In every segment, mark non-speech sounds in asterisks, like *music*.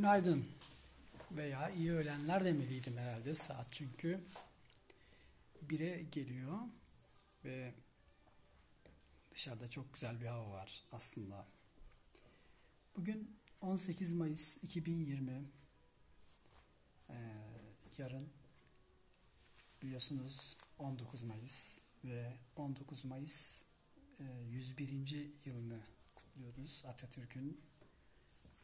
Günaydın veya iyi öğlenler demeliydim herhalde saat çünkü 1'e geliyor ve dışarıda çok güzel bir hava var aslında. Bugün 18 Mayıs 2020 ee, yarın biliyorsunuz 19 Mayıs ve 19 Mayıs e, 101. yılını kutluyoruz Atatürk'ün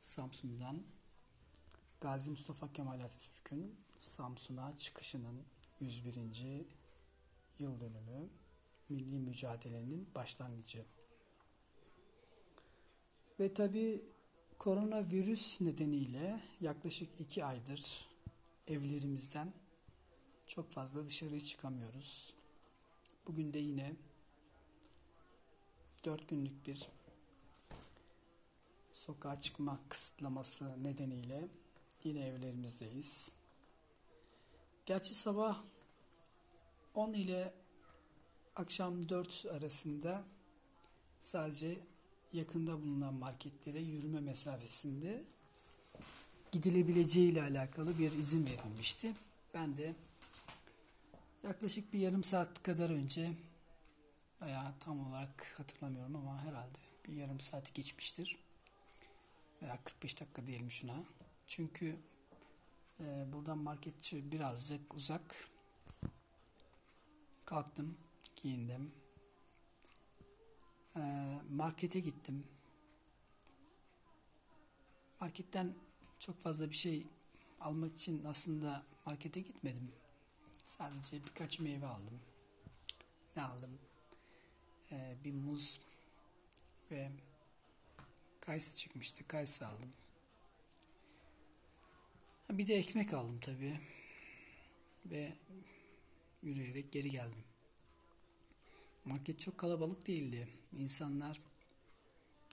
Samsun'dan Gazi Mustafa Kemal Atatürk'ün Samsun'a çıkışının 101. yıl dönümü milli mücadelenin başlangıcı. Ve tabi koronavirüs nedeniyle yaklaşık iki aydır evlerimizden çok fazla dışarıya çıkamıyoruz. Bugün de yine dört günlük bir sokağa çıkma kısıtlaması nedeniyle yine evlerimizdeyiz. Gerçi sabah 10 ile akşam 4 arasında sadece yakında bulunan marketlere yürüme mesafesinde gidilebileceği ile alakalı bir izin verilmişti. Ben de yaklaşık bir yarım saat kadar önce veya tam olarak hatırlamıyorum ama herhalde bir yarım saati geçmiştir veya 45 dakika diyelim şuna. Çünkü e, buradan marketçi birazcık uzak. Kalktım, giyindim. E, markete gittim. Marketten çok fazla bir şey almak için aslında markete gitmedim. Sadece birkaç meyve aldım. Ne aldım? Ee, bir muz ve Kayısı çıkmıştı. Kayısı aldım. Bir de ekmek aldım tabii. Ve yürüyerek geri geldim. Market çok kalabalık değildi. İnsanlar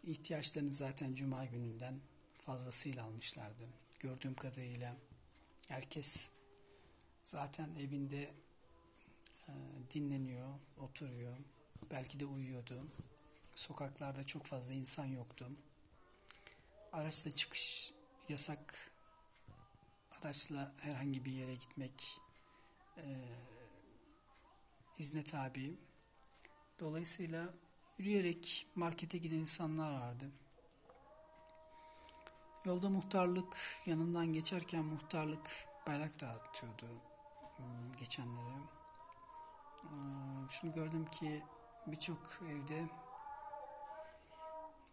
ihtiyaçlarını zaten cuma gününden fazlasıyla almışlardı. Gördüğüm kadarıyla herkes zaten evinde e, dinleniyor, oturuyor. Belki de uyuyordu. Sokaklarda çok fazla insan yoktu. Araçla çıkış yasak. Araçla herhangi bir yere gitmek e, izne tabi. Dolayısıyla yürüyerek markete giden insanlar vardı. Yolda muhtarlık yanından geçerken muhtarlık bayrak dağıtıyordu hmm, geçenlere. Şunu gördüm ki birçok evde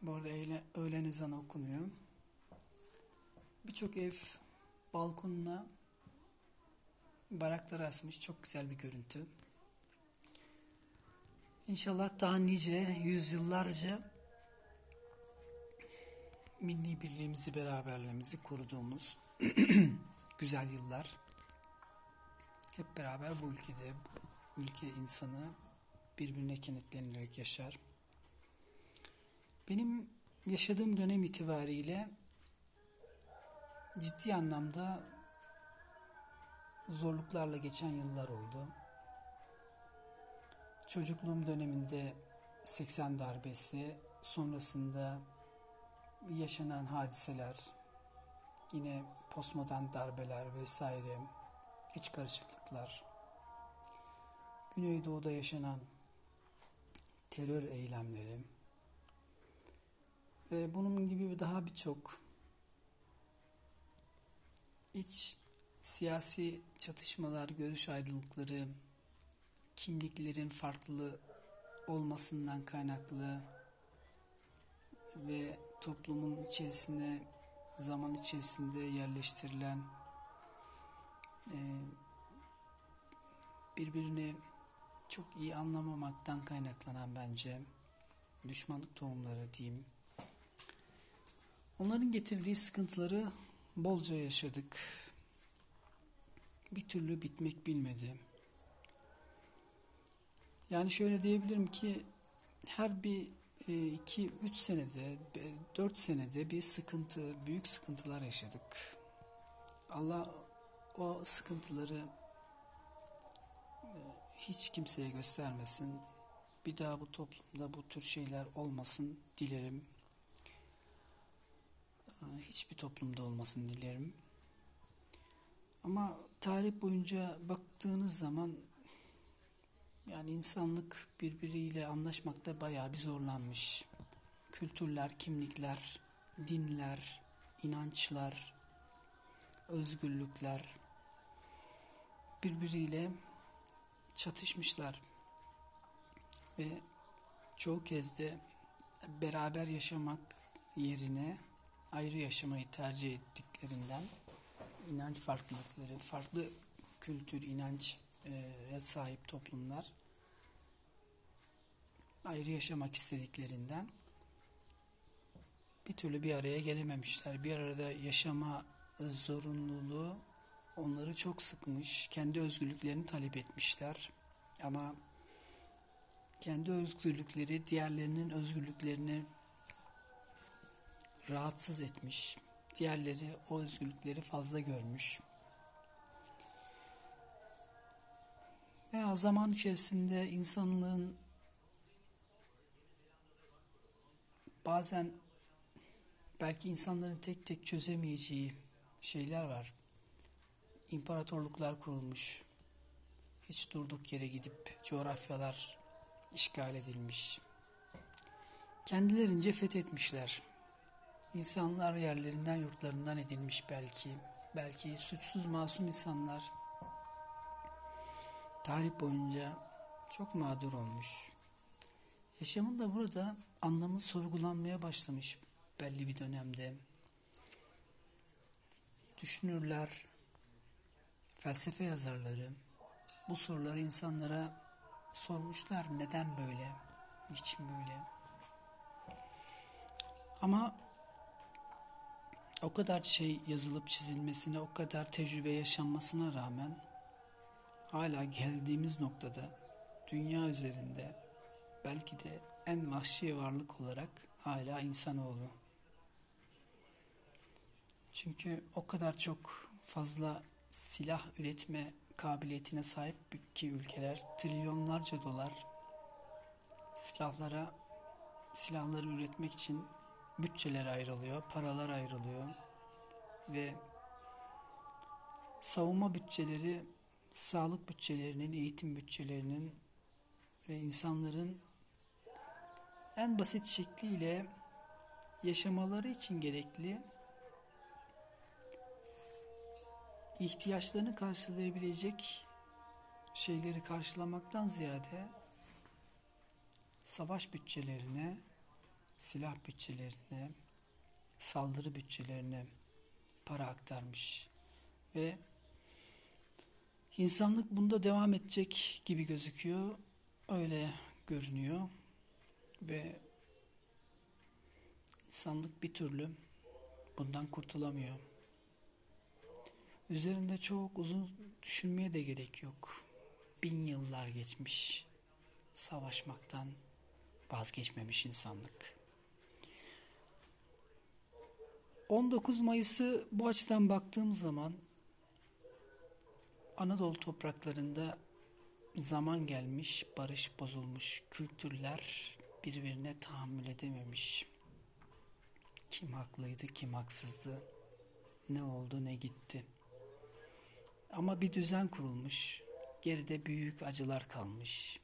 bu arada öğle, öğlen ezanı okunuyor. Birçok ev balkonuna baraklar asmış. Çok güzel bir görüntü. İnşallah daha nice yüzyıllarca milli birliğimizi, beraberliğimizi koruduğumuz *clears throat* güzel yıllar hep beraber bu ülkede, bu ülke insanı birbirine kenetlenerek yaşar. Benim yaşadığım dönem itibariyle ciddi anlamda zorluklarla geçen yıllar oldu. Çocukluğum döneminde 80 darbesi, sonrasında yaşanan hadiseler, yine postmodern darbeler vesaire, iç karışıklıklar, Güneydoğu'da yaşanan terör eylemleri, ve bunun gibi daha birçok iç siyasi çatışmalar, görüş ayrılıkları, kimliklerin farklı olmasından kaynaklı ve toplumun içerisinde zaman içerisinde yerleştirilen e, birbirini çok iyi anlamamaktan kaynaklanan bence düşmanlık tohumları diyeyim. Onların getirdiği sıkıntıları bolca yaşadık. Bir türlü bitmek bilmedi. Yani şöyle diyebilirim ki her bir e, iki, üç senede, dört senede bir sıkıntı, büyük sıkıntılar yaşadık. Allah o sıkıntıları e, hiç kimseye göstermesin. Bir daha bu toplumda bu tür şeyler olmasın dilerim hiçbir toplumda olmasını dilerim. Ama tarih boyunca baktığınız zaman yani insanlık birbiriyle anlaşmakta bayağı bir zorlanmış. Kültürler, kimlikler, dinler, inançlar, özgürlükler birbiriyle çatışmışlar. Ve çoğu kez de beraber yaşamak yerine ayrı yaşamayı tercih ettiklerinden inanç farklılıkları, farklı kültür, inanç e, sahip toplumlar ayrı yaşamak istediklerinden bir türlü bir araya gelememişler. Bir arada yaşama zorunluluğu onları çok sıkmış. Kendi özgürlüklerini talep etmişler. Ama kendi özgürlükleri diğerlerinin özgürlüklerini rahatsız etmiş. Diğerleri o özgürlükleri fazla görmüş. Veya zaman içerisinde insanlığın bazen belki insanların tek tek çözemeyeceği şeyler var. İmparatorluklar kurulmuş. Hiç durduk yere gidip coğrafyalar işgal edilmiş. Kendilerince fethetmişler. İnsanlar yerlerinden yurtlarından edilmiş belki. Belki suçsuz masum insanlar tarih boyunca çok mağdur olmuş. Yaşamın da burada anlamı sorgulanmaya başlamış belli bir dönemde. Düşünürler, felsefe yazarları bu soruları insanlara sormuşlar. Neden böyle? Niçin böyle? Ama o kadar şey yazılıp çizilmesine, o kadar tecrübe yaşanmasına rağmen hala geldiğimiz noktada dünya üzerinde belki de en vahşi varlık olarak hala insanoğlu. Çünkü o kadar çok fazla silah üretme kabiliyetine sahip ki ülkeler trilyonlarca dolar silahlara silahları üretmek için bütçeler ayrılıyor, paralar ayrılıyor ve savunma bütçeleri sağlık bütçelerinin, eğitim bütçelerinin ve insanların en basit şekliyle yaşamaları için gerekli ihtiyaçlarını karşılayabilecek şeyleri karşılamaktan ziyade savaş bütçelerine, silah bütçelerine, saldırı bütçelerine para aktarmış ve insanlık bunda devam edecek gibi gözüküyor. Öyle görünüyor ve insanlık bir türlü bundan kurtulamıyor. Üzerinde çok uzun düşünmeye de gerek yok. Bin yıllar geçmiş savaşmaktan vazgeçmemiş insanlık. 19 Mayıs'ı bu açıdan baktığım zaman Anadolu topraklarında zaman gelmiş, barış bozulmuş, kültürler birbirine tahammül edememiş. Kim haklıydı, kim haksızdı, ne oldu, ne gitti. Ama bir düzen kurulmuş, geride büyük acılar kalmış.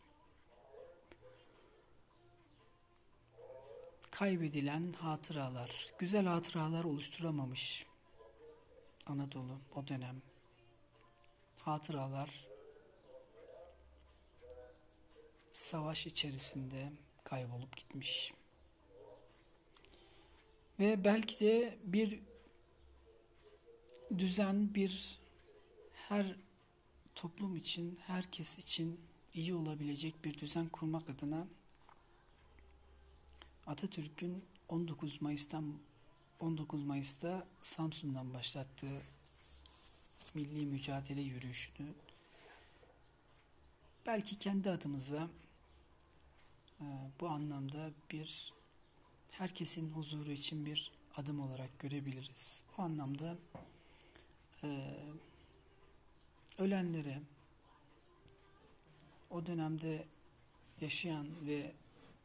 Kaybedilen hatıralar, güzel hatıralar oluşturamamış Anadolu o dönem. Hatıralar savaş içerisinde kaybolup gitmiş. Ve belki de bir düzen, bir her toplum için, herkes için iyi olabilecek bir düzen kurmak adına Atatürk'ün 19 Mayıs'tan 19 Mayıs'ta Samsun'dan başlattığı milli mücadele yürüyüşünü belki kendi adımıza e, bu anlamda bir herkesin huzuru için bir adım olarak görebiliriz. O anlamda e, ölenlere, o dönemde yaşayan ve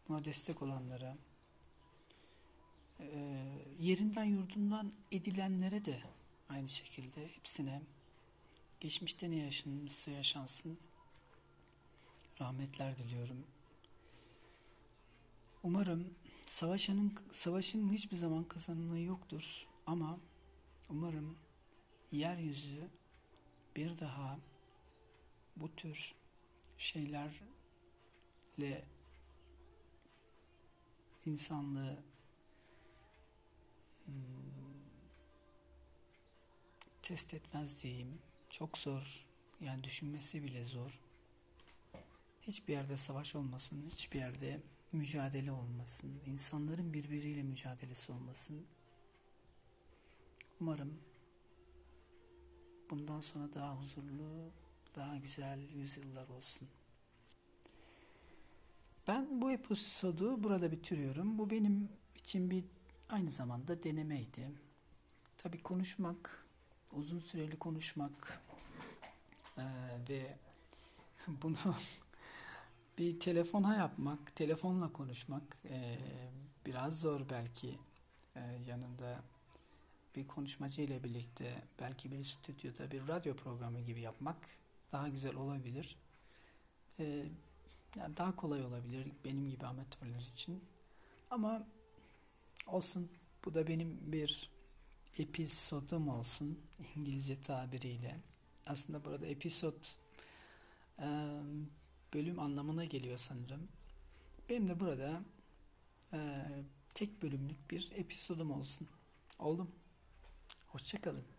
buna destek olanlara yerinden yurdundan edilenlere de aynı şekilde hepsine geçmişte ne yaşanmışsa yaşansın rahmetler diliyorum. Umarım savaşanın savaşın hiçbir zaman kazanımı yoktur ama umarım yeryüzü bir daha bu tür şeylerle insanlığı test etmez diyeyim. Çok zor. Yani düşünmesi bile zor. Hiçbir yerde savaş olmasın, hiçbir yerde mücadele olmasın, insanların birbiriyle mücadelesi olmasın. Umarım bundan sonra daha huzurlu, daha güzel yüzyıllar olsun. Ben bu episodu burada bitiriyorum. Bu benim için bir aynı zamanda denemeydi. Tabii konuşmak, uzun süreli konuşmak e, ve *laughs* bunu bir telefona yapmak, telefonla konuşmak e, biraz zor belki. E, yanında bir konuşmacı ile birlikte belki bir stüdyoda bir radyo programı gibi yapmak daha güzel olabilir. E, yani daha kolay olabilir benim gibi amatörler için. Ama olsun bu da benim bir episodum olsun İngilizce tabiriyle. Aslında burada episod bölüm anlamına geliyor sanırım. Benim de burada tek bölümlük bir episodum olsun. Oldum. Hoşçakalın.